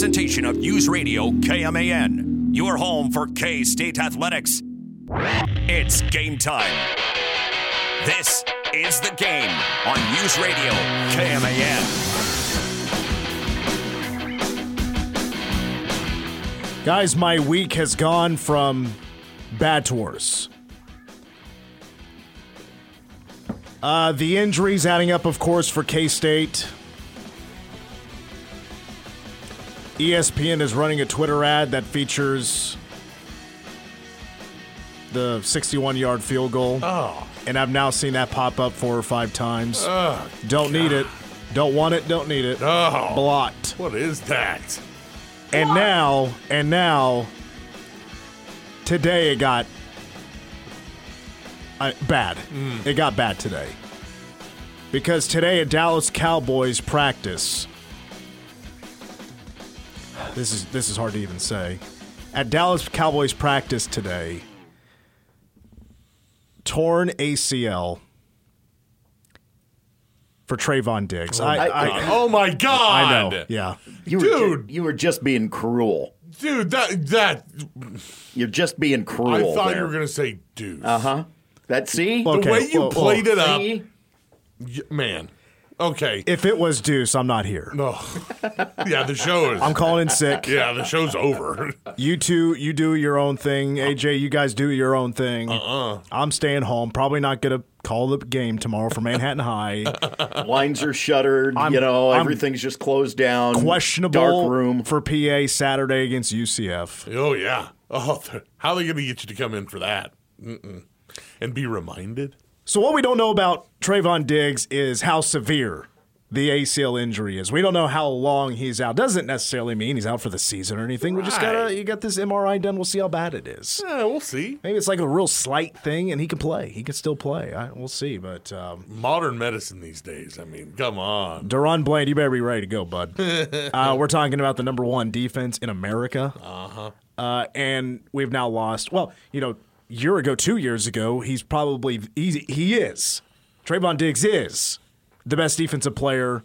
presentation of News Radio KMAN, your home for K State Athletics. It's game time. This is the game on News Radio KMAN. Guys, my week has gone from bad to worse. Uh, the injuries adding up, of course, for K State. ESPN is running a Twitter ad that features the 61 yard field goal. Oh. And I've now seen that pop up four or five times. don't need it. Don't want it. Don't need it. Oh. Blocked. What is that? And now, and now, today it got uh, bad. It got bad today. Because today at Dallas Cowboys practice, this is this is hard to even say. At Dallas Cowboys practice today, torn ACL for Trevon Diggs. I, I, oh my god! I know. Yeah. You were ju- Dude. you were just being cruel. dude. That that You're just being cruel. I thought there. you were gonna say dude. Uh huh. That see. Well, the Okay, way you well, played it up, See? y- man. Okay. If it was Deuce, I'm not here. No. yeah, the show is. I'm calling in sick. yeah, the show's over. You two, you do your own thing. AJ, you guys do your own thing. Uh-uh. I'm staying home. Probably not going to call the game tomorrow for Manhattan High. Lines are shuttered. I'm- you know, I'm everything's just closed down. Questionable Dark room. for PA Saturday against UCF. oh yeah. Oh, how are they gonna get you to come in for that? Mm-mm. And be reminded. So what we don't know about Trevon Diggs is how severe the ACL injury is. We don't know how long he's out. Doesn't necessarily mean he's out for the season or anything. We just gotta you got this MRI done. We'll see how bad it is. Yeah, we'll see. Maybe it's like a real slight thing, and he can play. He can still play. I, we'll see. But um, Modern medicine these days. I mean, come on. DaRon Bland, you better be ready to go, bud. uh, we're talking about the number one defense in America. Uh-huh. and we've now lost, well, you know, year ago, two years ago, he's probably, he, he is. Trevon Diggs is the best defensive player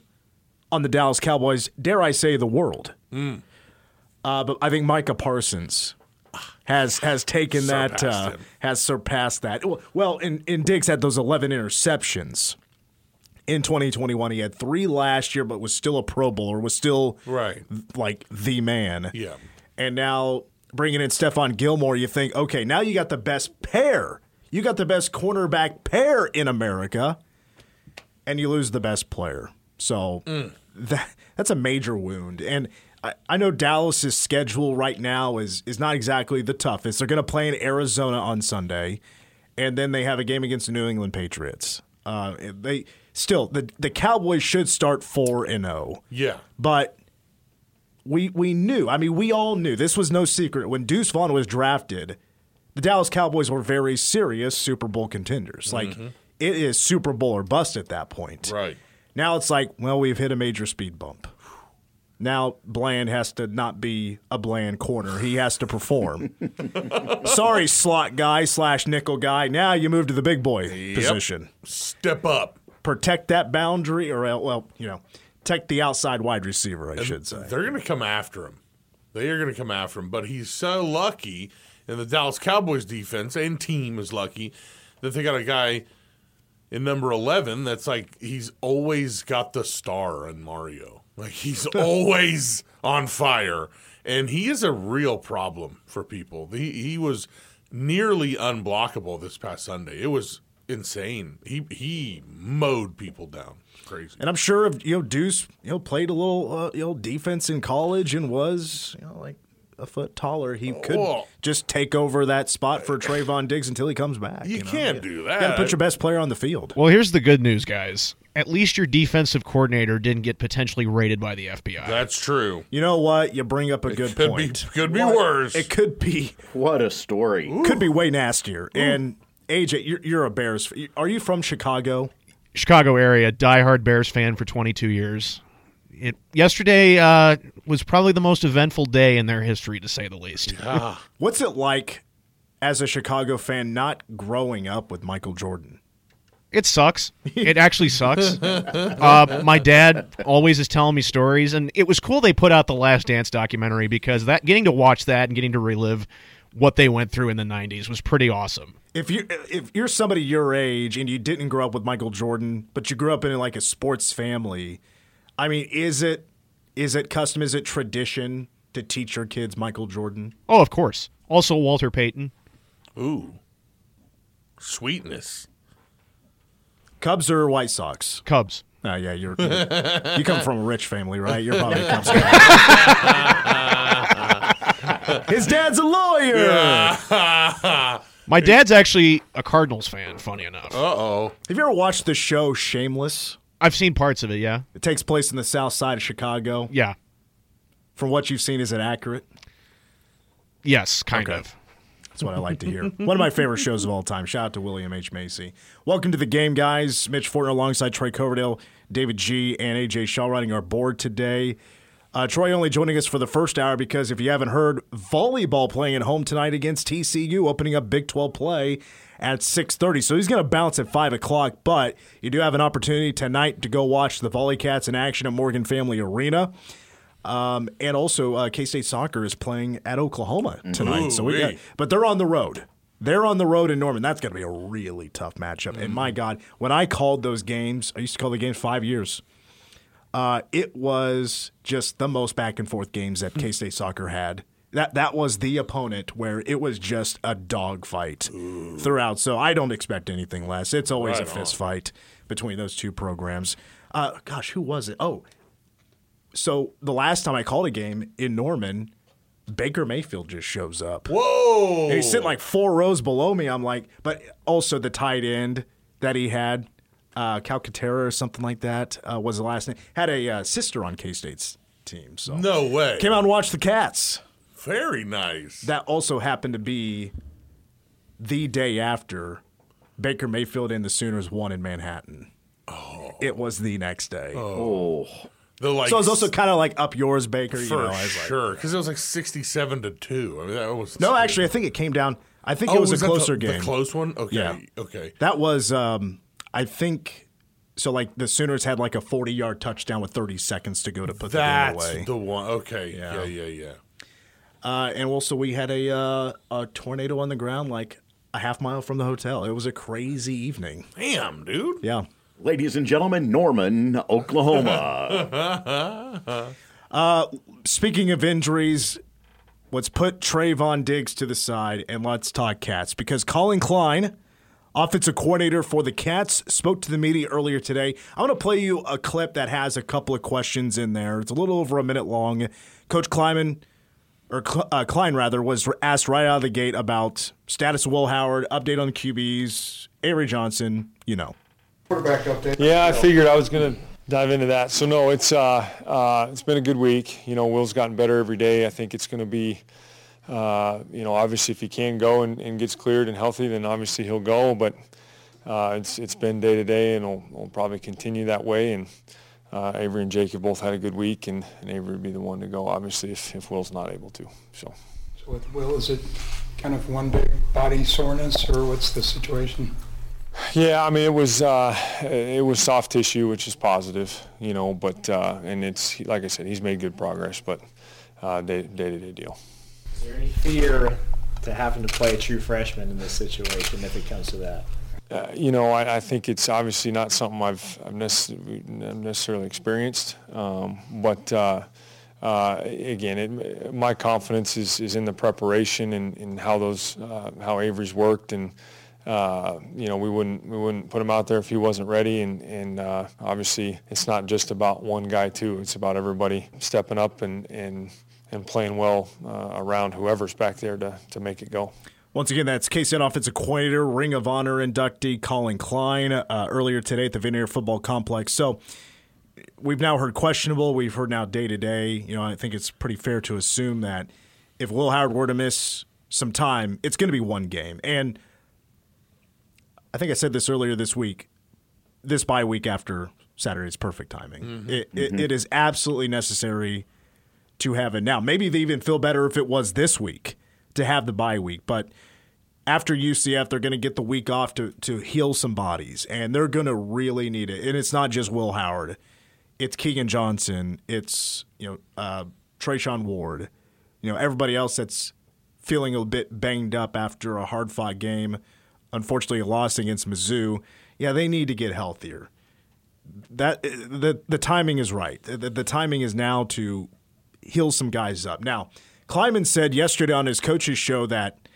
on the Dallas Cowboys, dare I say, the world. Uh, but I think Micah Parsons has has taken that, uh, has surpassed that. Well, and, and Diggs had those 11 interceptions in 2021. He had three last year, but was still a Pro Bowler, was still Right. like the man. Yeah. And now bringing in Stephon Gilmore, you think, okay, now you got the best pair. You got the best cornerback pair in America, and you lose the best player. So that that's a major wound. And I, I know Dallas's schedule right now is is not exactly the toughest. They're going to play in Arizona on Sunday, and then they have a game against the New England Patriots. Uh, they still the the Cowboys should start four and zero. Yeah. But we we knew. I mean, we all knew. This was no secret. When Deuce Vaughn was drafted, the Dallas Cowboys were very serious Super Bowl contenders. Like mm-hmm. it is Super Bowl or bust at that point. Right. Now it's like, well, we've hit a major speed bump. Now Bland has to not be a bland corner. He has to perform. Sorry, slot guy slash nickel guy. Now you move to the big boy position. Step up. Protect that boundary, or well, you know, protect the outside wide receiver. I should say. They're going to come after him. They are going to come after him. But he's so lucky, and the Dallas Cowboys defense and team is lucky that they got a guy in number 11 that's like, he's always got the star in Mario. Like, he's always on fire. And he is a real problem for people. He, he was nearly unblockable this past Sunday. It was insane. He, he mowed people down. It's crazy. And I'm sure if you know Deuce, you know, played a little uh, you know defense in college and was you know like a foot taller, he could Oh. just take over that spot for Trevon Diggs until he comes back. You know? can't do that. You got to put your best player on the field. Well, here's the good news, guys. At least your defensive coordinator didn't get potentially raided by the FBI. That's true. You know what? You bring up a good could point. be could be worse. It could be What a story. could be way nastier. And AJ, you're, you're a Bears. Are you from Chicago? Chicago area, diehard Bears fan for 22 years. It yesterday uh, was probably the most eventful day in their history, to say the least. What's it like as a Chicago fan not growing up with Michael Jordan? It sucks. It actually sucks. Uh, my dad always is telling me stories, and it was cool they put out the Last Dance documentary because that getting to watch that and getting to relive what they went through in the '90s was pretty awesome. If you if you're somebody your age and you didn't grow up with Michael Jordan, but you grew up in like a sports family, I mean, is it is it custom? Is it tradition to teach your kids Michael Jordan? Oh, of course. Also, Walter Payton. Ooh, sweetness. Cubs or White Sox? Cubs. Oh yeah, you're, you're you come from a rich family, right? You're probably a Cubs guy. His dad's a lawyer. My dad's actually a Cardinals fan. Funny enough, Uh oh. Have you ever watched the show Shameless? I've seen parts of it. Yeah, It takes place in the South Side of Chicago. yeah, From what you've seen, is it accurate? yes, kind Okay. of. That's what I like to hear. One of my favorite shows of all time. Shout out to William H. Macy. Welcome to the game, guys. Mitch Fortner alongside Troy Coverdale, David G, and AJ Shaw running our board today. Uh, Troy only joining us for the first hour because if you haven't heard, volleyball playing at home tonight against TCU, opening up Big 12 play at 6.30. So he's going to bounce at 5 o'clock, but you do have an opportunity tonight to go watch the Volley Cats in action at Morgan Family Arena. Um, and also, uh, K State soccer is playing at Oklahoma tonight. so we got, but they're on the road. They're on the road in Norman. That's going to be a really tough matchup. And my God, when I called those games, I used to call the games five years. Uh, it was just the most back and forth games that K State soccer had. That that was the opponent where it was just a dogfight throughout. So I don't expect anything less. It's always Right a fist on. fight between those two programs. Uh, gosh, who was it? Oh, so the last time I called a game in Norman, Baker Mayfield just shows up. Whoa. And he's sitting like four rows below me. I'm like, but also the tight end that he had, uh, Calcaterra or something like that, uh, was the last name. Had a uh, sister on K State's team. So No way. came out and watched the Cats. Very nice. That also happened to be the day after Baker Mayfield and the Sooners won in Manhattan. Oh. It was the next day. Oh, The like So it was also kind of like up yours, Baker. You for know, I was like, sure because it was like sixty-seven to two. I mean that was No, actually, I think it came down. I think Oh, it was, a closer the, game. The close one. Okay. Yeah. Okay. That was, um, I think, so like the Sooners had like a 40 yard touchdown with 30 seconds to go to put the game That's away. the one. Okay. Yeah. Yeah. Yeah. Yeah. Uh, and also, we had a, uh, a tornado on the ground like a half mile from the hotel. It was a crazy evening. Damn, dude. Yeah. ladies and gentlemen, Norman, Oklahoma. Speaking of injuries, let's put Trevon Diggs to the side and let's talk Cats because Collin Klein, offensive coordinator for the Cats, spoke to the media earlier today. I want to play you a clip that has a couple of questions in there. It's a little over a minute long. Coach Klieman, or Cl- uh, Klein rather, was asked right out of the gate about status of Will Howard, update on the QBs, Avery Johnson, you know. Quarterback update. Yeah, I figured I was going to dive into that. So no, it's uh, uh, it's been a good week. You know, Will's gotten better every day. I think it's going to be, uh, you know, obviously if he can go and, and gets cleared and healthy, then obviously he'll go. But uh, it's it's been day to day, and it'll, it'll probably continue that way. And uh, Avery and Jake have both had a good week, and, and Avery would be the one to go, obviously, if, if Will's not able to. So. So with Will, is it kind of one big body soreness, or what's the situation? Yeah, I mean it was uh, it was soft tissue, which is positive, you know. But uh, and it's like I said, he's made good progress, but uh, day day to day deal. There any fear to having to play a true freshman in this situation if it comes to that? Uh, you know, I, I think it's obviously not something I've, I've necessarily, necessarily experienced, um, but uh, uh, again, it, my confidence is, is in the preparation and, and how those uh, how Avery's worked, and uh, you know we wouldn't we wouldn't put him out there if he wasn't ready, and and uh, obviously it's not just about one guy too; it's about everybody stepping up and and and playing well uh, around whoever's back there to to make it go. Once again, that's K-State offensive coordinator, Ring of Honor inductee Collin Klein uh, earlier today at the Vanier Football Complex. So we've now heard questionable. We've heard now day to day. You know, I think it's pretty fair to assume that if Will Howard were to miss some time, it's going to be one game. And I think I said this earlier this week. This bye week after Saturday is perfect timing. It, it, it is absolutely necessary to have it now. Maybe they even feel better if it was this week to have the bye week, but after UCF, they're going to get the week off to to heal some bodies, and they're going to really need it. And it's not just Will Howard; it's Keagan Johnson, it's you know uh, Treshaun Ward, you know everybody else that's feeling a bit banged up after a hard fought game. Unfortunately, a loss against Mizzou. Yeah, they need to get healthier. That the the timing is right. The, the timing is now to heal some guys up. Now, Klieman said yesterday on his coaches show that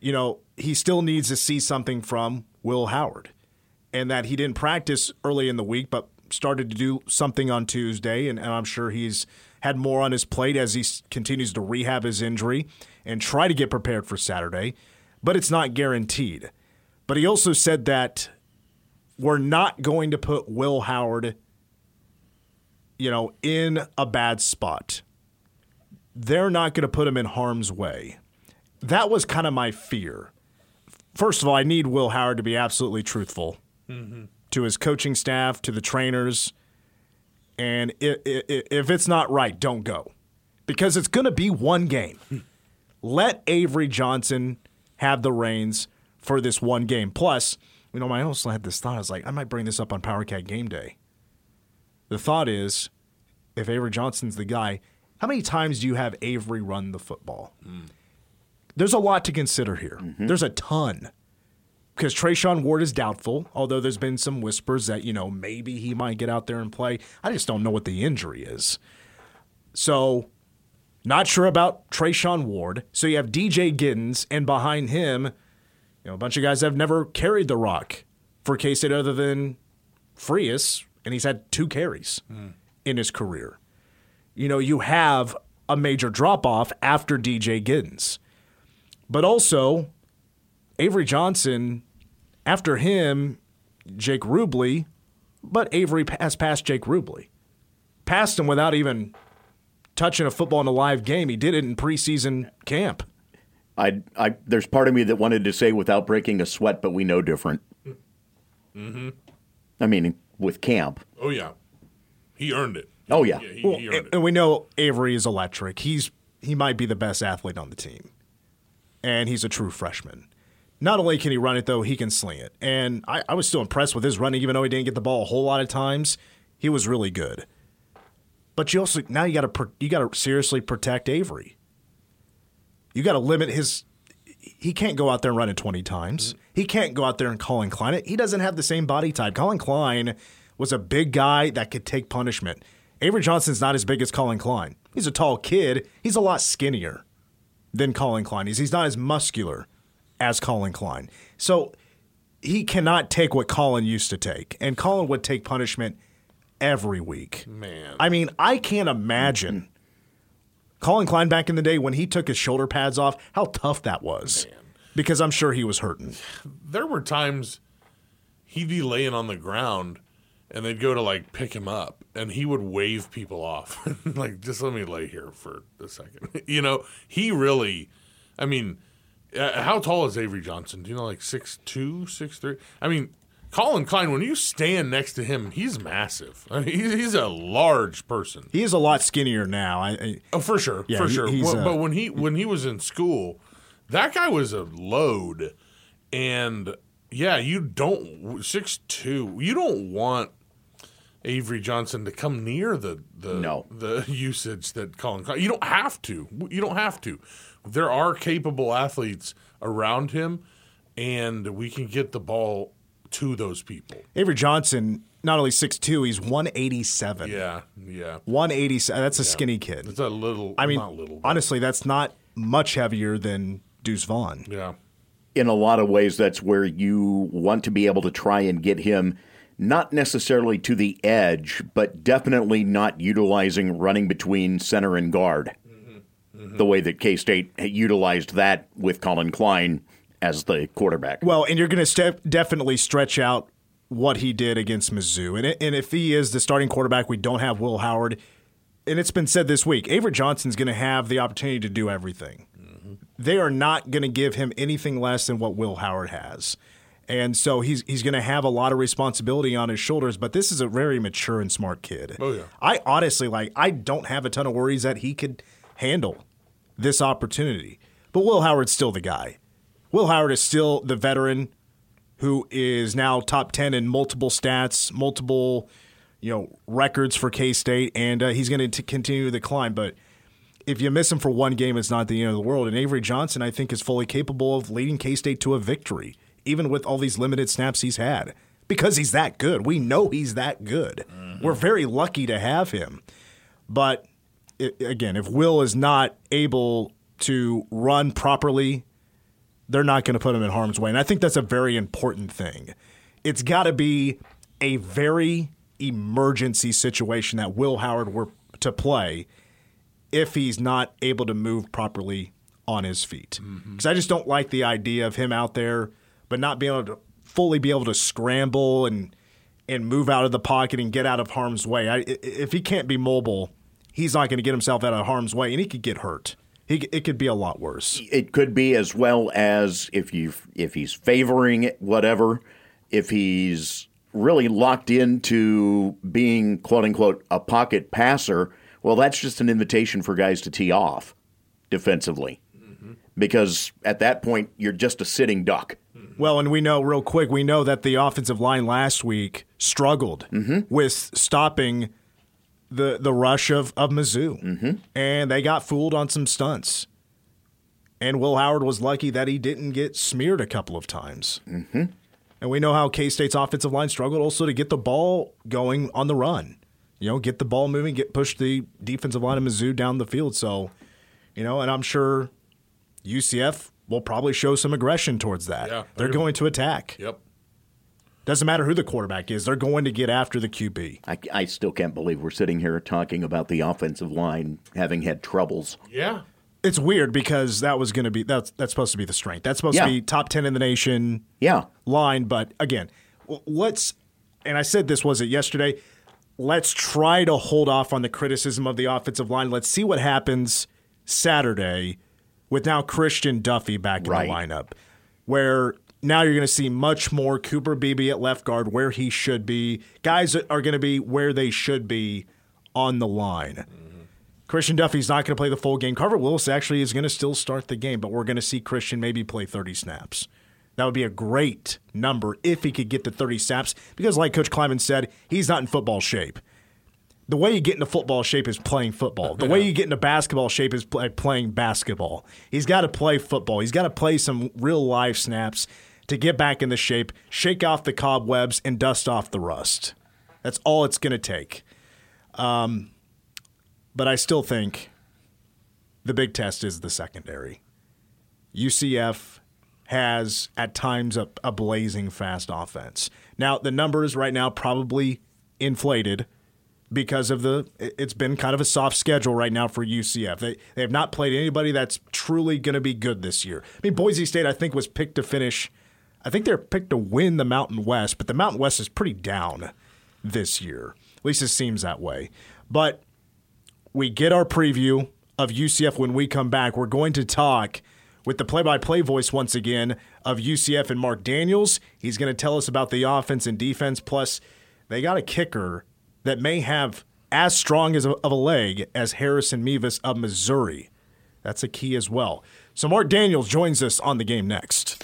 you know he still needs to see something from Will Howard, and that he didn't practice early in the week, but started to do something on Tuesday, and, and I'm sure he's had more on his plate as he continues to rehab his injury and try to get prepared for Saturday, but it's not guaranteed. But he also said that we're not going to put Will Howard, you know, in a bad spot. They're not going to put him in harm's way. That was kind of my fear. First of all, I need Will Howard to be absolutely truthful mm-hmm. to his coaching staff, to the trainers, and if it's not right, don't go, because it's going to be one game. Hmm. Let Avery Johnson have the reins for this one game. Plus, you know, I also had this thought. I was like, I might bring this up on Power Cat Game Day. The thought is, if Avery Johnson's the guy, how many times do you have Avery run the football? Mm. There's a lot to consider here. Mm-hmm. There's a ton. Because Treshaun Ward is doubtful, although there's been some whispers that, you know, maybe he might get out there and play. I just don't know what the injury is. So, not sure about Treshaun Ward. So you have DJ Giddens, and behind him, you know, a bunch of guys have never carried the rock for K State other than Frias, and he's had two carries hmm. in his career. You know, you have a major drop off after DJ Giddens. But also, Avery Johnson, after him, Jake Rubley, but Avery has passed Jake Rubley. Passed him without even touching a football in a live game. He did it in preseason camp. I, I, there's part of me that wanted to say without breaking a sweat, but we know different. Mm-hmm. I mean, with camp. Oh yeah, he earned it. Oh, yeah. he, Well, he earned and, it. and we know Avery is electric. He's he might be the best athlete on the team, and he's a true freshman. Not only can he run it though, he can sling it. And I, I was still impressed with his running, even though he didn't get the ball a whole lot of times. He was really good. But you also now you got to you got to seriously protect Avery. You got to limit his. He can't go out there and run it twenty times. He can't go out there and Collin Klein. He doesn't have the same body type. Collin Klein was a big guy that could take punishment. Avery Johnson's not as big as Collin Klein. He's a tall kid. He's a lot skinnier than Collin Klein. He's, he's not as muscular as Collin Klein. So he cannot take what Collin used to take. And Collin would take punishment every week. Man. I mean, I can't imagine Collin Klein back in the day when he took his shoulder pads off, how tough that was. Because I'm sure he was hurting. there were times he'd be laying on the ground and they'd go to like pick him up and he would wave people off. Like just let me lay here for a second. You know he really i mean uh, how tall is avery johnson? Do you know like six two six three? I mean collin klein when you stand next to him he's massive I mean, he's, he's a large person He is a lot skinnier now. I, I Oh, for sure, Yeah, for he- sure. Well, uh, but when he when he was in school, that guy was a load, and yeah, you don't six two. You don't want Avery Johnson to come near the the No. the usage that Collin. Con- You don't have to. You don't have to. There are capable athletes around him, and we can get the ball to those people. Avery Johnson, not only 6'2, he's 187. Yeah, yeah. 187. That's a skinny kid. It's a little. I mean, not little. but- honestly, that's not much heavier than Deuce Vaughn. yeah. in a lot of ways, that's where you want to be able to try and get him not necessarily to the edge, but definitely not utilizing running between center and guard mm-hmm. Mm-hmm. the way that K State utilized that with Collin Klein as the quarterback. Well, and you're going to step definitely stretch out what he did against Mizzou. And, it, and if he is the starting quarterback, we don't have Will Howard. And it's been said this week, Avery Johnson's going to have the opportunity to do everything. Mm-hmm. They are not going to give him anything less than what Will Howard has. And so he's he's going to have a lot of responsibility on his shoulders, but this is a very mature and smart kid. Oh, yeah. I honestly like I don't have a ton of worries that he could handle this opportunity. But Will Howard's still the guy. Will Howard is still the veteran who is now top 10 in multiple stats, multiple you know records for K-State and uh, he's going to continue to climb, but if you miss him for one game, it's not the end of the world. And Avery Johnson, I think, is fully capable of leading K State to a victory, even with all these limited snaps he's had, because he's that good. We know he's that good. We're very lucky to have him. But i again, if Will is not able to run properly, they're not going to put him in harm's way. And I think that's a very important thing. It's got to be a very emergency situation that Will Howard were to play if he's not able to move properly on his feet. Mm-hmm. Because I just don't like the idea of him out there, but not being able to fully be able to scramble and and move out of the pocket and get out of harm's way. I- if he can't be mobile, he's not going to get himself out of harm's way, and he could get hurt. He, it could be a lot worse. It could be as well as if you if he's favoring it, whatever, if he's really locked into being quote unquote a pocket passer. Well, that's just an invitation for guys to tee off defensively, mm-hmm. because at that point you're just a sitting duck. Mm-hmm. Well, and we know real quick, we know that the offensive line last week struggled mm-hmm. with stopping the the rush of of Mizzou, mm-hmm. and they got fooled on some stunts. And Will Howard was lucky that he didn't get smeared a couple of times. Mm-hmm. And we know how K State's offensive line struggled also to get the ball going on the run. You know, get the ball moving, get push the defensive line of Mizzou down the field. So, you know, and I'm sure UCF will probably show some aggression towards that. Yeah, they're they're- going to attack. Yep. Doesn't matter who the quarterback is, they're going to get after the QB. I, I still can't believe we're sitting here talking about the offensive line having had troubles. Yeah. It's weird because that was going to be that's that's supposed to be the strength. That's supposed Yeah. to be top 10 in the nation Yeah, line, but again, w- let's and I said this was it yesterday, let's try to hold off on the criticism of the offensive line. Let's see what happens Saturday with now Christian Duffy back in Right. the lineup. Where now you're going to see much more Cooper Beebe at left guard where he should be. Guys that are going to be where they should be on the line. Christian Duffy's not going to play the full game. Carver Willis actually is going to still start the game, but we're going to see Christian maybe play 30 snaps. That would be a great number if he could get to 30 snaps because, like Coach Klieman said, he's not in football shape. The way you get into football shape is playing football. The way you get into basketball shape is play, playing basketball. He's got to play football. He's got to play some real life snaps to get back into shape, shake off the cobwebs, and dust off the rust. That's all it's going to take. Um, but I still think the big test is the secondary. UCF has at times a, a blazing fast offense. Now the numbers right now probably inflated because of the it- it's been kind of a soft schedule right now for UCF. They they have not played anybody that's truly going to be good this year. I mean Boise State I think was picked to finish I think they're picked to win the Mountain West, but the Mountain West is pretty down this year. At least it seems that way. But we get our preview of UCF when we come back. We're going to talk with the play by play voice once again of UCF and Marc Daniels. He's going to tell us about the offense and defense. Plus, they got a kicker that may have as strong as a, of a leg as Harrison Mevis of Missouri. That's a key as well. So, Marc Daniels joins us on the game next.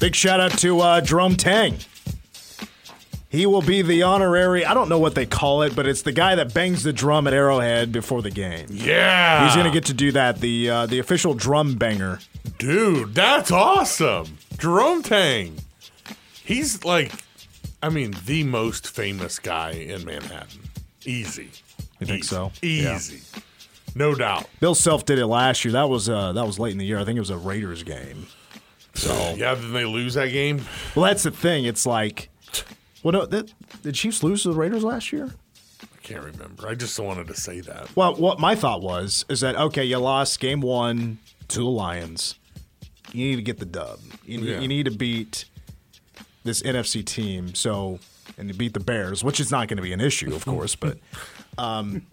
Big shout out to uh, Jerome Tang. He will be the honorary, I don't know what they call it, but it's the guy that bangs the drum at Arrowhead before the game. Yeah. He's going to get to do that, the uh, the official drum banger. Dude, that's awesome. Jerome Tang. He's like, I mean, the most famous guy in Manhattan. Easy. You think Easy. so? Yeah. Easy. No doubt. Bill Self did it last year. That was uh, that was late in the year. I think it was a Raiders game. So Yeah, then they lose that game. well, that's the thing. It's like, well, no, that, did Chiefs lose to the Raiders last year? I can't remember. I just wanted to say that. Well, what my thought was is that okay, you lost game one to the Lions. You need to get the dub. You, Yeah. you need to beat this NFC team. So and you beat the Bears, which is not going to be an issue, of course, but. Um,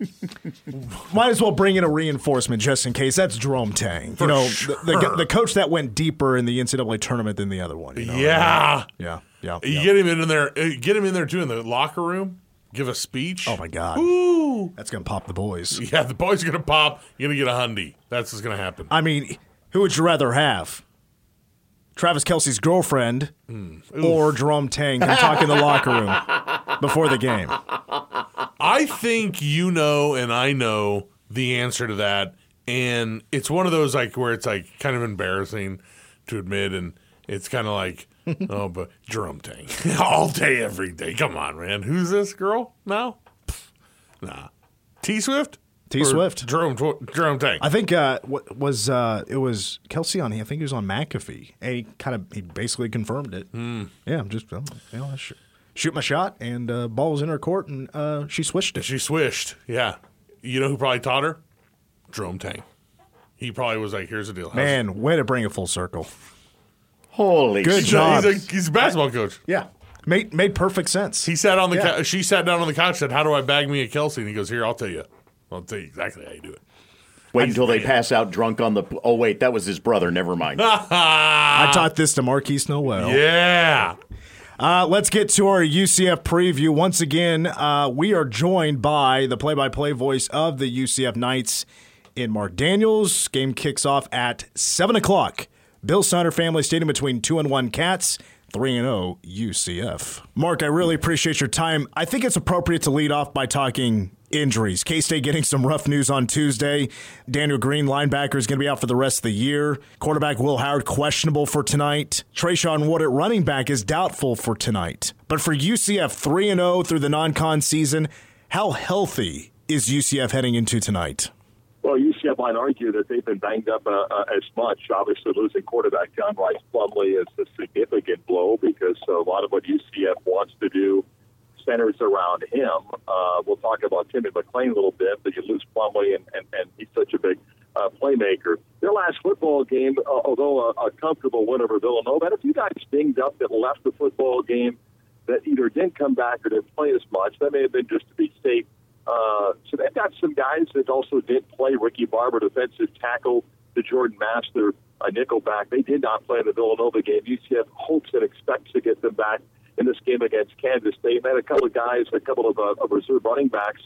might as well bring in a reinforcement just in case. That's Jerome Tang, you know, the, the, the coach that went deeper in the NCAA tournament than the other one. You know? Yeah. yeah, yeah. You yeah. get him in there. uh, Get him in there too in the locker room. Give a speech. Oh my God! Ooh. That's gonna pop the boys. Yeah, the boys are gonna pop. You're gonna get a hundy. That's what's gonna happen. I mean, who would you rather have? Travis Kelce's girlfriend or Jerome Tang talk in the locker room before the game? I think you know and I know the answer to that. And it's one of those like where it's like kind of embarrassing to admit and it's kind of like, oh, but drum tank All day, every day. Come on, man. Who's this girl now? Nah. T Swift? T. Swift. Jerome, Tw- Jerome Tang. I think uh, what was uh, it was Kelce on. Here. I think he was on McAfee, and he kind of he basically confirmed it. Yeah, I'm just you know sh- shoot my shot, and uh, ball was in her court, and uh, she switched it. She swished. Yeah. You know who probably taught her? Jerome Tang. He probably was like, here's the deal. How's- Man, way to bring it full circle. Holy Good shit. job. He's a, he's a basketball coach. Yeah, made made perfect sense. He sat on the Yeah. cou- she sat down on the couch and said, How do I bag me a Kelce? And he goes, Here, I'll tell you. I'll tell you exactly how you do it. Wait until they pass out drunk on the. Oh wait, that was his brother. Never mind. I taught this to Marquise Noel. Yeah. Uh, let's get to our UCF preview. Once again, uh, we are joined by the play by play voice of the UCF Knights in Marc Daniels. Game kicks off at 7 o'clock. Bill Snyder Family Stadium between 2 and 1 Cats. 3 and 0 UCF. Mark, I really appreciate your time. I think it's appropriate to lead off by talking injuries. K State getting some rough news on Tuesday. Daniel Green, linebacker, is going to be out for the rest of the year. Quarterback Will Howard, questionable for tonight. Treshaun Wood at running back is doubtful for tonight. But for UCF 3 and 0 through the non con season, how healthy is UCF heading into tonight? Well, UCF might argue that they've been banged up uh, uh, as much. Obviously, losing quarterback John Rhys Plumlee is a significant blow because a lot of what UCF wants to do centers around him. Uh, we'll talk about Timmy McClain a little bit, but you lose Plumlee, and, and, and he's such a big uh, playmaker. Their last football game, uh, although a, a comfortable win over Villanova, had a few guys dinged up that left the football game that either didn't come back or didn't play as much. That may have been just to be safe. Uh, so they've got some guys that also didn't play. Ricky Barber, defensive tackle, the Jordan Master, a nickelback. They did not play in the Villanova game. UCF hopes and expects to get them back in this game against Kansas State. They had a couple of guys, a couple of, uh, of reserve running backs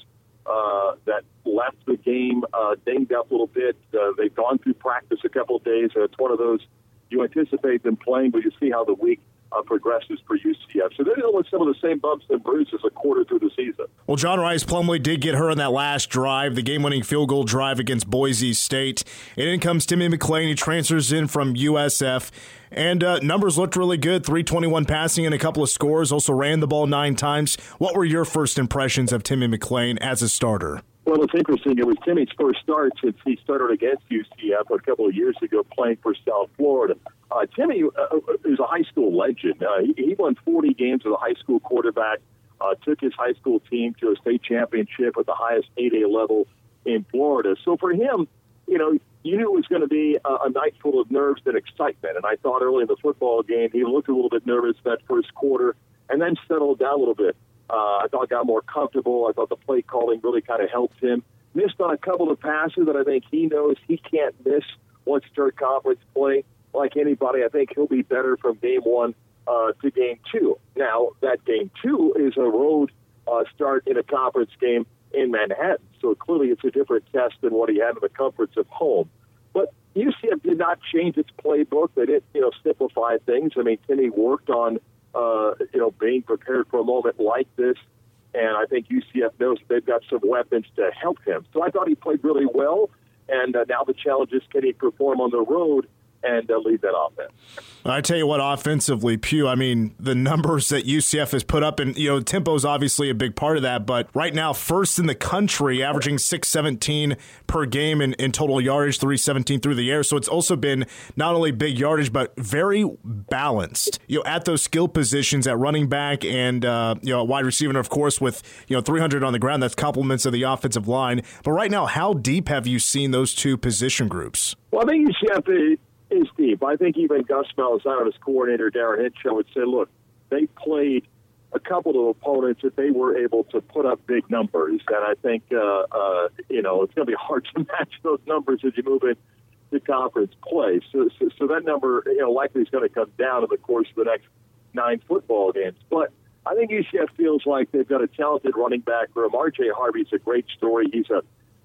uh, that left the game uh, dinged up a little bit. Uh, they've gone through practice a couple of days. Uh, it's one of those you anticipate them playing, but you see how the week uh, progresses for UCF. So they're dealing with some of the same bumps and bruises a quarter through the season. Well, John Rhys Plumlee did get her on that last drive, the game winning field goal drive against Boise State. And in comes Timmy McClain. He transfers in from USF. And uh, numbers looked really good 321 passing and a couple of scores. Also ran the ball nine times. What were your first impressions of Timmy McClain as a starter? Well, it's interesting. It was Timmy's first start since he started against UCF a couple of years ago playing for South Florida. Uh, Timmy uh, is a high school legend. Uh, he, he won 40 games as a high school quarterback, uh, took his high school team to a state championship at the highest 8A level in Florida. So for him, you know, you knew it was going to be a, a night full of nerves and excitement. And I thought early in the football game, he looked a little bit nervous that first quarter and then settled down a little bit. Uh, I thought got more comfortable. I thought the play calling really kind of helped him. Missed on a couple of passes that I think he knows he can't miss once third conference play. Like anybody, I think he'll be better from game one uh, to game two. Now, that game two is a road uh, start in a conference game in Manhattan. So clearly it's a different test than what he had in the comforts of home. But UCF did not change its playbook. They didn't, you know, simplify things. I mean, Timmy worked on, uh, you know, being prepared for a moment like this. And I think UCF knows they've got some weapons to help him. So I thought he played really well. And uh, now the challenge is can he perform on the road and uh, lead that offense? I tell you what, offensively, Pew, I mean, the numbers that UCF has put up, and, you know, tempo is obviously a big part of that, but right now, first in the country, averaging 617 per game in, in total yardage, 317 through the air. So it's also been not only big yardage, but very balanced, you know, at those skill positions at running back and, uh, you know, wide receiver, of course, with, you know, 300 on the ground, that's compliments of the offensive line. But right now, how deep have you seen those two position groups? Well, I think UCF is deep. I think even Gus Malzahn, his coordinator, Darin Hinshaw, would say, look, they played a couple of opponents that they were able to put up big numbers. And I think, uh, uh, you know, it's going to be hard to match those numbers as you move in to conference play. So, so, so that number, you know, likely is going to come down in the course of the next nine football games. But I think UCF feels like they've got a talented running back room. RJ Harvey's a great story. He's a,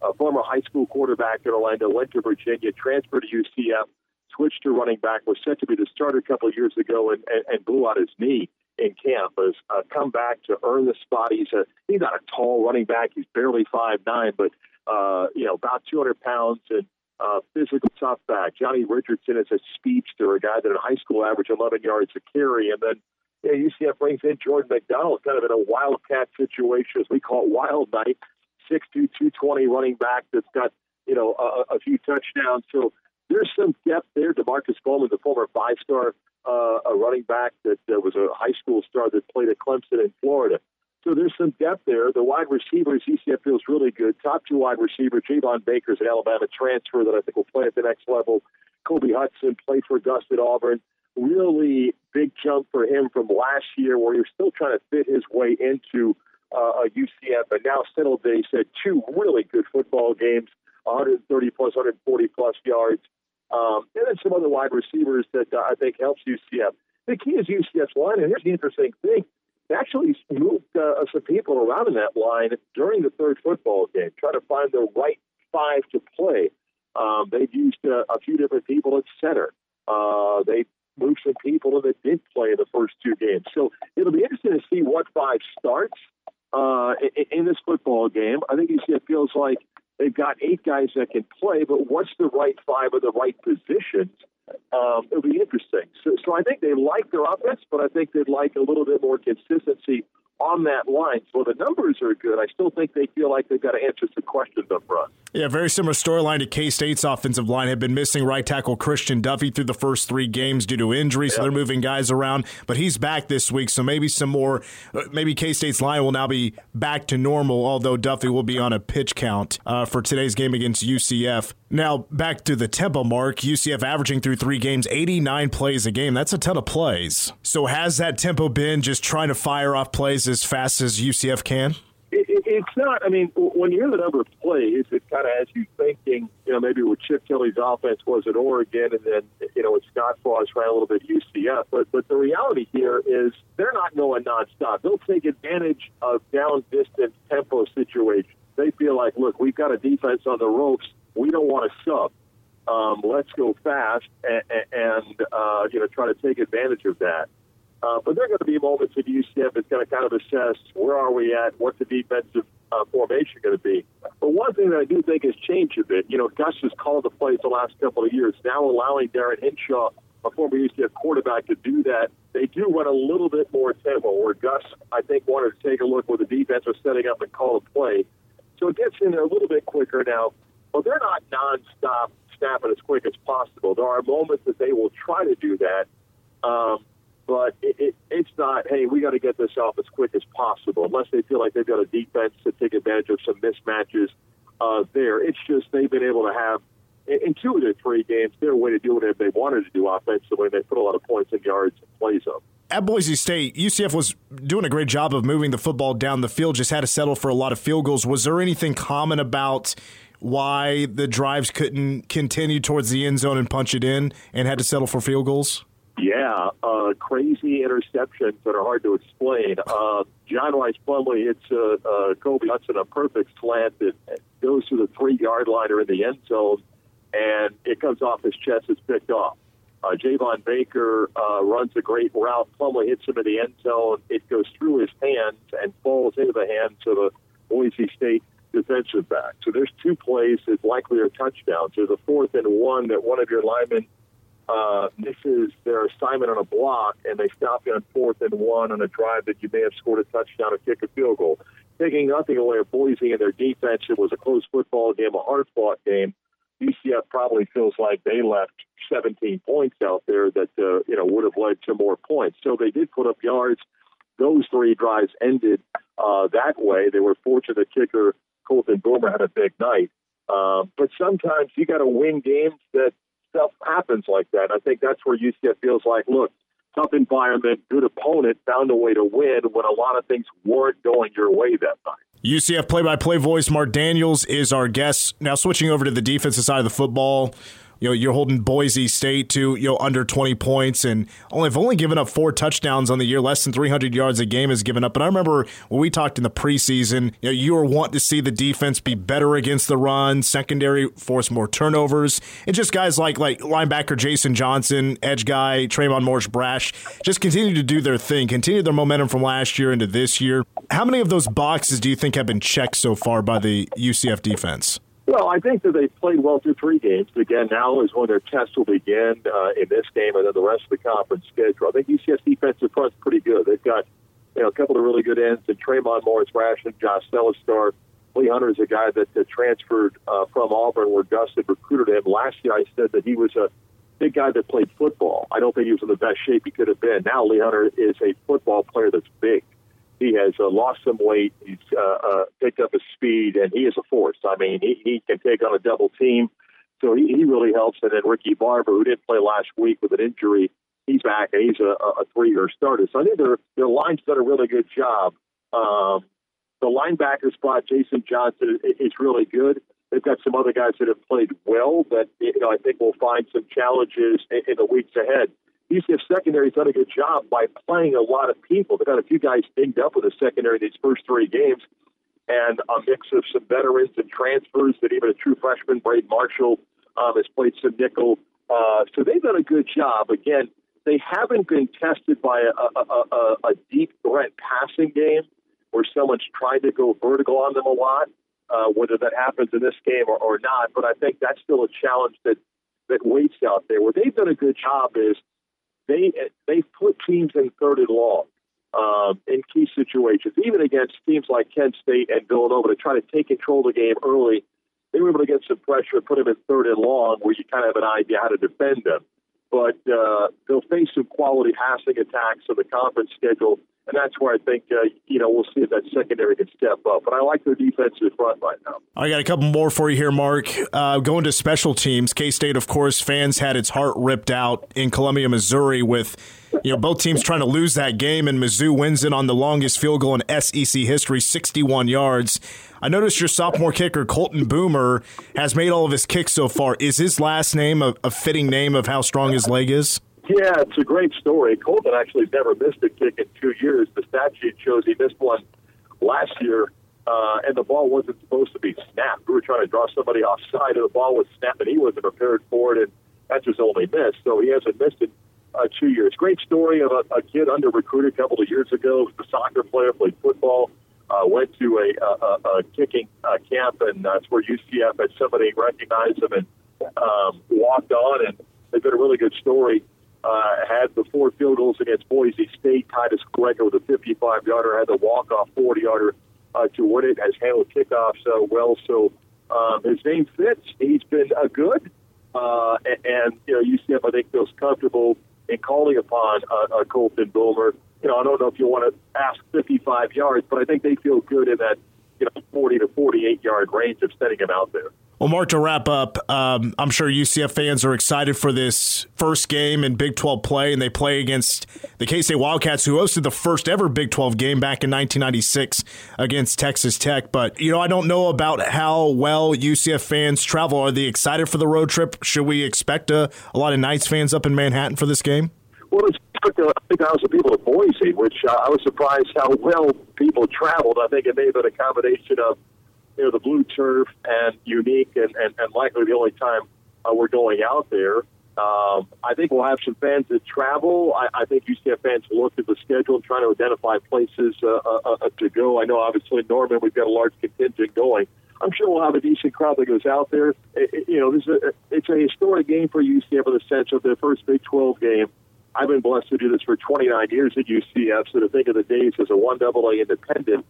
a former high school quarterback in Orlando, went to Virginia, transferred to UCF, switched to running back, was set to be the starter a couple of years ago, and, and, and blew out his knee in camp. Has uh, come back to earn the spot. He's a he's not a tall running back. He's barely five nine, but uh, you know about 200 pounds and uh, physical tough back. Johnny Richardson is a speedster, a guy that in high school averaged 11 yards a carry, and then yeah, UCF brings in Jordan McDonald, kind of in a wildcat situation, as we call it, wild night. 6'2", 220 running back that's got you know a, a few touchdowns. So there's some depth there. Demarkcus Bowman, the former five-star uh, running back that uh, was a high school star that played at Clemson in Florida. So there's some depth there. The wide receivers, UCF feels really good. Top two wide receiver, Javon Baker's an Alabama transfer that I think will play at the next level. Kobe Hudson played for Gus at Auburn. Really big jump for him from last year, where he was still trying to fit his way into uh, a UCF, and now settled. They said two really good football games, 130 plus, 140 plus yards, um, and then some other wide receivers that uh, I think helps UCF. The key is UCF's line, and here's the interesting thing: they actually moved uh, some people around in that line during the third football game, trying to find the right five to play. Um, they've used uh, a few different people at center. Uh, they moved some people that did play in the first two games. So it'll be interesting to see what five starts uh, in, in this football game. I think UCF feels like they've got eight guys that can play, but what's the right five of the right positions? Um, it'll be interesting. So, so I think they like their offense, but I think they'd like a little bit more consistency on that line. So the numbers are good. I still think they feel like they've got to answer some questions up front. Yeah, very similar storyline to K State's offensive line. Had been missing right tackle Christian Duffy through the first three games due to injury, so they're moving guys around. But he's back this week, so maybe some more. Uh, maybe K State's line will now be back to normal, although Duffy will be on a pitch count uh, for today's game against UCF. Now back to the tempo mark. UCF averaging through three games, 89 plays a game. That's a ton of plays. So has that tempo been just trying to fire off plays as fast as UCF can? It, it, it's not. I mean, when you hear the number of plays, it kind of has you thinking. You know, maybe what Chip Kelly's offense was at Oregon, and then you know, with Scott Frost ran a little bit UCF. But but the reality here is they're not going nonstop. They'll take advantage of down distance tempo situations. They feel like, look, we've got a defense on the ropes. We don't want to sub. Um, let's go fast and, and uh, you know try to take advantage of that. Uh, but there are going to be moments at UCF that's going to kind of assess where are we at, what's the defensive uh, formation going to be. But one thing that I do think has changed a bit, you know, Gus has called the plays the last couple of years, now allowing Darin Hinshaw, a former UCF quarterback, to do that. They do run a little bit more tempo, where Gus, I think, wanted to take a look where the defense was setting up and call a play. So it gets in there a little bit quicker now. But they're not nonstop snapping as quick as possible. There are moments that they will try to do that. Um, but it, it, it's not, hey, we got to get this off as quick as possible, unless they feel like they've got a defense to take advantage of some mismatches uh, there. It's just they've been able to have, in two of their three games, their way to do whatever they wanted to do offensively. They put a lot of points and yards and plays up. At Boise State, UCF was doing a great job of moving the football down the field, just had to settle for a lot of field goals. Was there anything common about why the drives couldn't continue towards the end zone and punch it in and had to settle for field goals? Yeah, uh, crazy interceptions that are hard to explain. Uh, John Rhys Plumlee hits uh, uh, Kobe Hudson a perfect slant that goes to the three yard line or in the end zone, and it comes off his chest. It's picked off. Uh, Javon Baker uh, runs a great route. Plumlee hits him in the end zone. It goes through his hands and falls into the hands of a Boise State defensive back. So there's two plays that likely are touchdowns. There's a fourth and one that one of your linemen uh, misses their assignment on a block and they stop you on fourth and one on a drive that you may have scored a touchdown or kick a field goal. Taking nothing away from Boise and their defense, it was a close football game, a hard fought game. UCF probably feels like they left 17 points out there that uh, you know would have led to more points. So they did put up yards. Those three drives ended uh, that way. They were fortunate the kicker Colton Boomer had a big night. Uh, but sometimes you got to win games that stuff happens like that. I think that's where UCF feels like, look, tough environment, good opponent, found a way to win when a lot of things weren't going your way that night. UCF play by play voice Marc Daniels is our guest. Now, switching over to the defensive side of the football, you know you're holding Boise State to you know under 20 points and only have only given up four touchdowns on the year, less than 300 yards a game is given up. But I remember when we talked in the preseason, you know you were wanting to see the defense be better against the run, secondary force more turnovers, and just guys like like linebacker Jason Johnson, edge guy Trayvon Morris Brash, just continue to do their thing, continue their momentum from last year into this year. How many of those boxes do you think have been checked so far by the UCF defense? Well, I think that they played well through three games. Again, now is when their test will begin uh, in this game and then the rest of the conference schedule. I think UCF's defensive front's pretty good. They've got you know a couple of really good ends, and Tre'mon Morris-Brash, Josh Celiscar. Lee Hunter is a guy that, that transferred uh, from Auburn, where Gus had recruited him. Last year, I said that he was a big guy that played football. I don't think he was in the best shape he could have been. Now, Lee Hunter is a football player that's big. He has uh, lost some weight. He's uh, uh, picked up his speed, and he is a force. I mean, he, he can take on a double team, so he, he really helps. And then Ricky Barber, who didn't play last week with an injury, he's back, and he's a, a three-year starter. So I think their their line's done a really good job. Um, the linebacker spot, Jason Johnson, is really good. They've got some other guys that have played well that you know I think will find some challenges in, in the weeks ahead. UCF secondary's done a good job by playing a lot of people. They've got a few guys dinged up with the secondary these first three games, and a mix of some veterans and transfers. That even a true freshman, Braden Marshall, um, has played some nickel. Uh, so they've done a good job. Again, they haven't been tested by a, a, a, a deep threat passing game where someone's trying to go vertical on them a lot. Uh, whether that happens in this game or, or not, but I think that's still a challenge that that waits out there. Where they've done a good job is they they put teams in third and long um, in key situations, even against teams like Kent State and Villanova, to try to take control of the game early. They were able to get some pressure and put them in third and long, where you kind of have an idea how to defend them. But uh, they'll face some quality passing attacks on the conference schedule and that's where I think uh, you know we'll see if that secondary can step up. But I like their defensive front right now. I got a couple more for you here, Marc. Uh, going to special teams, K State, of course, fans had its heart ripped out in Columbia, Missouri, with you know both teams trying to lose that game, and Mizzou wins it on the longest field goal in SEC history, 61 yards. I noticed your sophomore kicker Colton Boomer has made all of his kicks so far. Is his last name a, a fitting name of how strong his leg is? Yeah, it's a great story. Colton actually never missed a kick in two years. The stat sheet shows he missed one last year, uh, and the ball wasn't supposed to be snapped. We were trying to draw somebody offside, and the ball was snapped, and he wasn't prepared for it, and that's his only miss. So he hasn't missed it uh, two years. Great story of a, a kid under recruited a couple of years ago. Was A soccer player, played football, uh, went to a, a, a kicking uh, camp, and that's where UCF had somebody recognize him and um, walked on, and they've been a really good story uh, had the four field goals against Boise State, tied his with a 55 yarder, had the walk off 40 yarder uh, to win it, has handled kickoffs uh, well. So um, his name fits. He's been uh, good, uh, and, you know UCF I think feels comfortable in calling upon uh, uh, Colton Boomer. You know I don't know if you want to ask 55 yards, but I think they feel good in that you know 40 to 48 yard range of setting him out there. Well, Marc, to wrap up, um, I'm sure UCF fans are excited for this first game in Big 12 play, and they play against the K State Wildcats, who hosted the first ever Big 12 game back in 1996 against Texas Tech. But, you know, I don't know about how well UCF fans travel. Are they excited for the road trip? Should we expect a, a lot of Knights fans up in Manhattan for this game? Well, it's took uh, 3,000 people to Boise, which uh, I was surprised how well people traveled. I think it may have been a combination of know, the blue turf and unique and, and, and likely the only time uh, we're going out there. Um, I think we'll have some fans that travel. I, I think UCF fans will look at the schedule and try to identify places uh, uh, uh, to go. I know, obviously, Norman, we've got a large contingent going. I'm sure we'll have a decent crowd that goes out there. It, it, you know, this is a, it's a historic game for UCF in the sense of their first Big 12 game. I've been blessed to do this for 29 years at UCF, so to think of the days as a one double A independent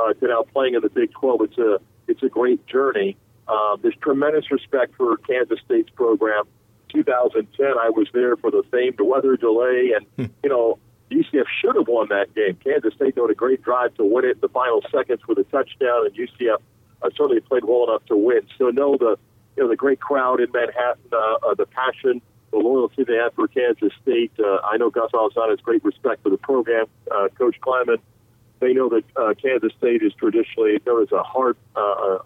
uh, to now playing in the Big 12, it's a it's a great journey. Um, there's tremendous respect for Kansas State's program. 2010, I was there for the famed weather delay, and hmm. you know UCF should have won that game. Kansas State doing a great drive to win it in the final seconds with a touchdown, and UCF uh, certainly played well enough to win. So know the you know the great crowd in Manhattan, uh, uh, the passion, the loyalty they have for Kansas State. Uh, I know Gus Malzahn has great respect for the program. Uh, Coach Klieman they know that uh, Kansas State is traditionally known as a hard, uh,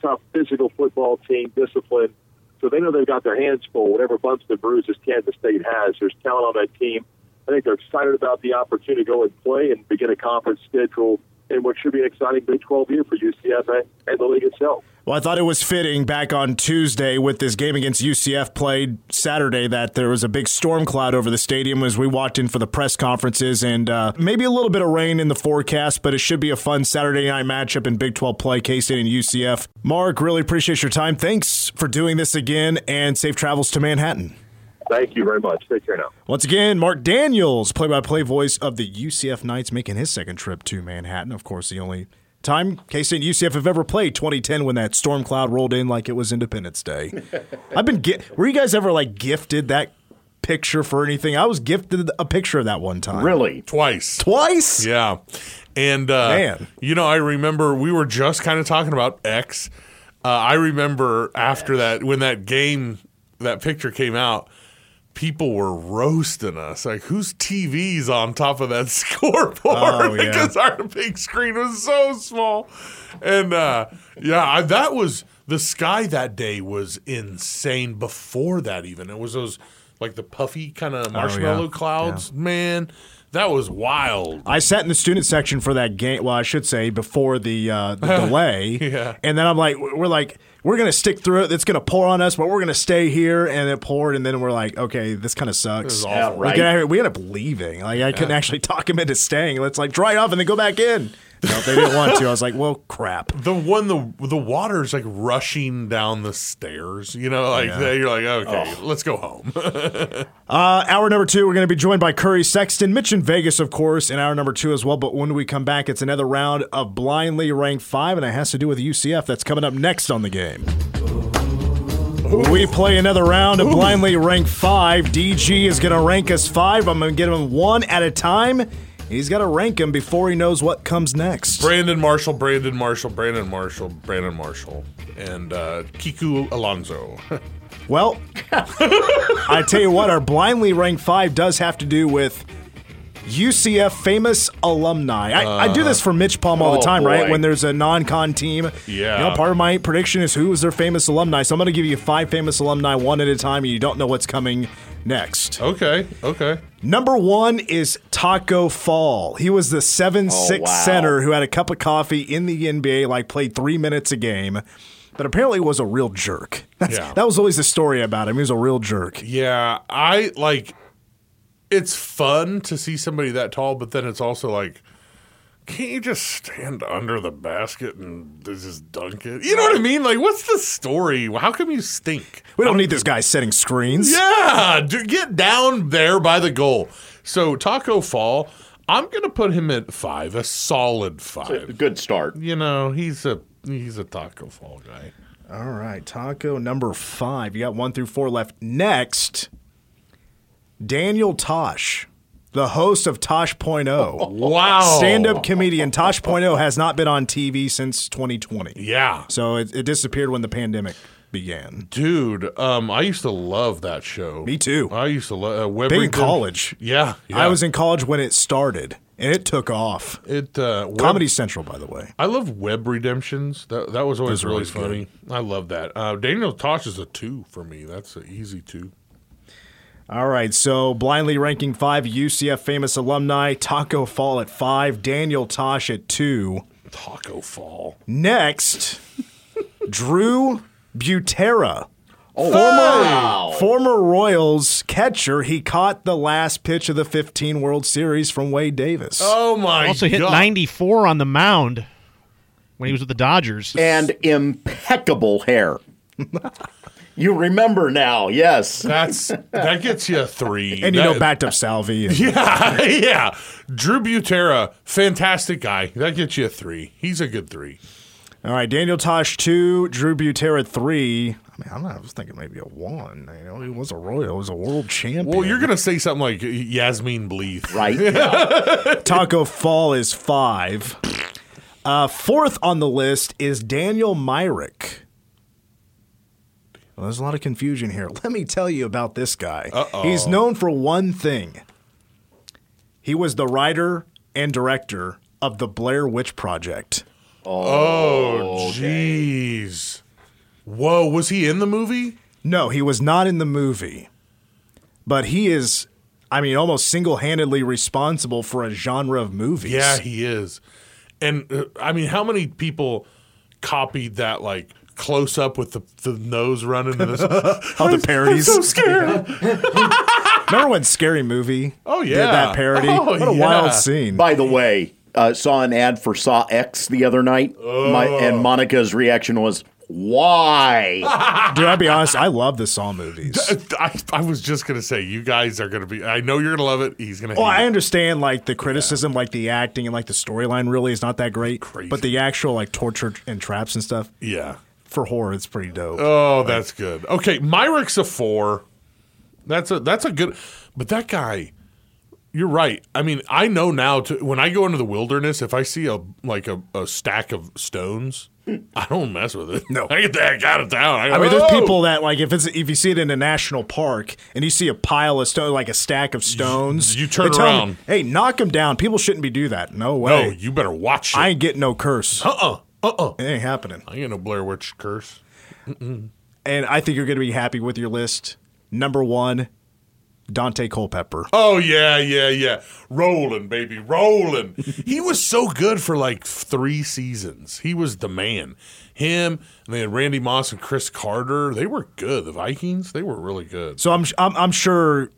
tough physical football team, disciplined. So So they know they've got their hands full. Whatever bumps and bruises Kansas State has, there's talent on that team. I think they're excited about the opportunity to go and play and begin a conference schedule in what should be an exciting Big 12 year for UCF and the league itself. Well, I thought it was fitting back on Tuesday with this game against UCF played Saturday that there was a big storm cloud over the stadium as we walked in for the press conferences and uh, maybe a little bit of rain in the forecast, but it should be a fun Saturday night matchup in Big 12 play, K State and UCF. Marc, really appreciate your time. Thanks for doing this again and safe travels to Manhattan. Thank you very much. Take care now. Once again, Marc Daniels, play by play voice of the UCF Knights, making his second trip to Manhattan. Of course, the only time K State and UCF have ever played 2010 when that storm cloud rolled in like it was Independence Day. I've been get, were you guys ever like gifted that picture for anything? I was gifted a picture of that one time. Really? Twice. Twice? Yeah. And, uh, Man. you know, I remember we were just kind of talking about X. Uh, I remember after that, when that game, that picture came out, people were roasting us. Like, whose TV's on top of that scoreboard? Oh, yeah. because our big screen was so small. And uh, yeah, I, that was the sky that day was insane. Before that, even it was those like the puffy kind of marshmallow Oh, yeah. clouds. Man, that was wild. I sat in the student section for that game. Well, I should say before the, uh, the delay. Yeah. And then I'm like, we're like, we're going to stick through it. It's going to pour on us, but we're going to stay here. And it poured. And then we're like, okay, this kind of sucks. This is awful. We, right. get- we ended up leaving. Like I couldn't actually talk him into staying. Let's like dry off and then go back in. No, they didn't want to. I was like, well, crap. The one the the water is like rushing down the stairs. You know, like Yeah. you're like, okay, let's go home. Uh, hour number two, we're going to be joined by Curry Sexton, Mitch in Vegas, of course, in hour number two as well. But when we come back, it's another round of blindly ranked five, and it has to do with UCF. That's coming up next on the game. We play another round of blindly ranked five. DG is going to rank us five. I'm going to get them one at a time. He's got to rank him before he knows what comes next. Brandon Marshall, Brandon Marshall, Brandon Marshall, Brandon Marshall, and uh, Kiko Alonso. Well, I tell you what, our blindly ranked five does have to do with UCF famous alumni. I, I do this for Mitch Palm all the Oh, time, right? When there's a non-con team, Yeah. You know, part of my prediction is who is their famous alumni. So I'm going to give you five famous alumni one at a time, and you don't know what's coming next. okay, okay. Number one is Taco Fall. He was the seven six oh, wow. center who had a cup of coffee in the NBA, like played three minutes a game. But apparently was a real jerk. Yeah. That was always the story about him. He was a real jerk. Yeah, I like. It's fun to see somebody that tall, but then it's also like, can't you just stand under the basket and just dunk it? You know what I mean? Like, what's the story? How come you stink? We don't need this guy setting screens. Yeah, do, get down there by the goal. So Taco Fall, I'm gonna put him at five, a solid five. Good start. You know, he's a he's a Taco Fall guy. All right, Taco number five. You got one through four left. Next, Daniel Tosh, the host of Tosh.0. Wow, Stand-up comedian Tosh.0 has not been on TV since 2020. Yeah, So it, it disappeared when the pandemic began. dude. Um, I used to love that show. Me too. I used to love uh, Web Big in college. Yeah, yeah. I was in college when it started, and it took off. it. Uh, Web- Comedy Central, by the way. I love Web Redemptions. That that was always Those are really always funny. I love that. Uh, Daniel Tosh is a two for me. That's an easy two. All right, so blindly ranking five UCF famous alumni, Taco Fall at five, Daniel Tosh at two. Taco Fall. Next, Drew Butera. Oh, wow. Former Royals catcher, he caught the last pitch of the 15 World Series from Wade Davis. Oh my! God. Also hit God. 94 on the mound when he was with the Dodgers. And impeccable hair. you remember now, yes. That's that gets you a three. and you That- know, backed up Salvy. and- Yeah, yeah. Drew Butera, fantastic guy. That gets you a three. He's a good three. All right, Daniel Tosh two, Drew Butera three. I mean, I'm not, I was thinking maybe a one. You know, he was a Royal, he was a world champion. Well, you're gonna say something like Yasmine Bleeth, Right? Taco Fall is five. Uh, fourth on the list is Daniel Myrick. Well, there's a lot of confusion here. Let me tell you about this guy. Uh-oh. He's known for one thing. He was the writer and director of the Blair Witch Project. Oh, jeez. Whoa, was he in the movie? No, he was not in the movie, but he is. I mean, almost single-handedly responsible for a genre of movies. Yeah, he is. And uh, I mean, how many people copied that like close up with the, the nose running to this? All the parodies. I'm so scared. Remember when Scary Movie? Oh, yeah, did that parody. Oh, what a yeah. wild scene! By the way, uh, saw an ad for Saw X the other night, My, Oh. and Monica's reaction was, "Why?" Dude, I'll be honest. I love the Saw movies. I, I was just gonna say, you guys are gonna be. I know you're gonna love it. He's gonna. Well, I it. understand like the criticism, like the acting and like the storyline really is not that great. Crazy. But the actual like torture and traps and stuff Yeah. For horror, it's pretty dope. Oh, that's good. Okay, Myrick's a four. That's a that's a good. But that guy, you're right. I mean, I know now. To, when I go into the wilderness, if I see a like a, a stack of stones, I don't mess with it. No. I get the heck out of town. I, go, I mean, there's "Oh!" people that like if it's if you see it in a national park and you see a pile of stone, like a stack of stones, you turn tell 'em, around. hey, knock them down. People shouldn't be do that. No way. No, you better watch it. I ain't getting no curse. uh uh uh uh. It ain't happening. I ain't no Blair Witch curse. And I think you're going to be happy with your list. Number one, Daunte Culpepper. Oh yeah, yeah, yeah. Rolling, baby, rolling. he was so good for like three seasons. He was the man. Him and had Randy Moss and Cris Carter. They were good. The Vikings, they were really good. So I'm, I'm I'm sure.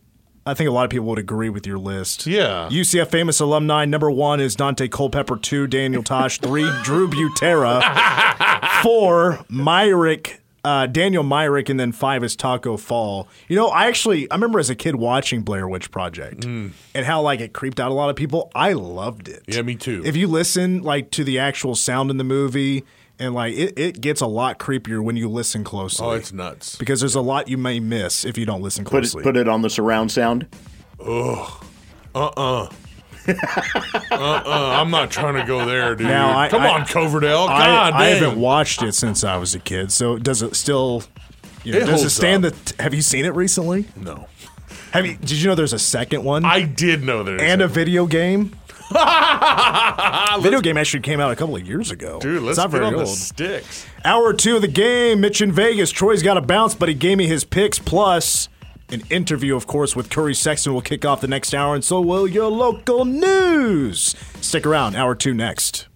I think a lot of people would agree with your list. Yeah. UCF famous alumni. Number one is Daunte Culpepper. Two, Daniel Tosh. Three, Drew Butera. Four, Myrick. Uh, Daniel Myrick, and then five is Taco Fall. You know, I actually I remember as a kid watching Blair Witch Project and how like it creeped out a lot of people. I loved it. Mm. Yeah, me too. If you listen like to the actual sound in the movie, and like it, it gets a lot creepier when you listen closely. oh, it's nuts. because there's a lot you may miss if you don't listen closely. put it closely. put it on the surround sound. Ugh. Uh, uh. Uh uh. I'm not trying to go there, dude. Now, I- Come I- on, Coverdale. I, God I dang. haven't watched it since I was a kid, so does it still? You know, It does it holds stand up. the? Have you seen it recently? No, Have you? Did you know there's a second one I did know that. and a video game? video game actually came out a couple of years ago. dude. Let's it's not get very on the old. sticks. Hour two of the game. Mitch in Vegas. Troy's got a bounce, but he gave me his picks plus an interview, of course, with Curry Sexton will kick off the next hour, and so will your local news. Stick around. Hour two next.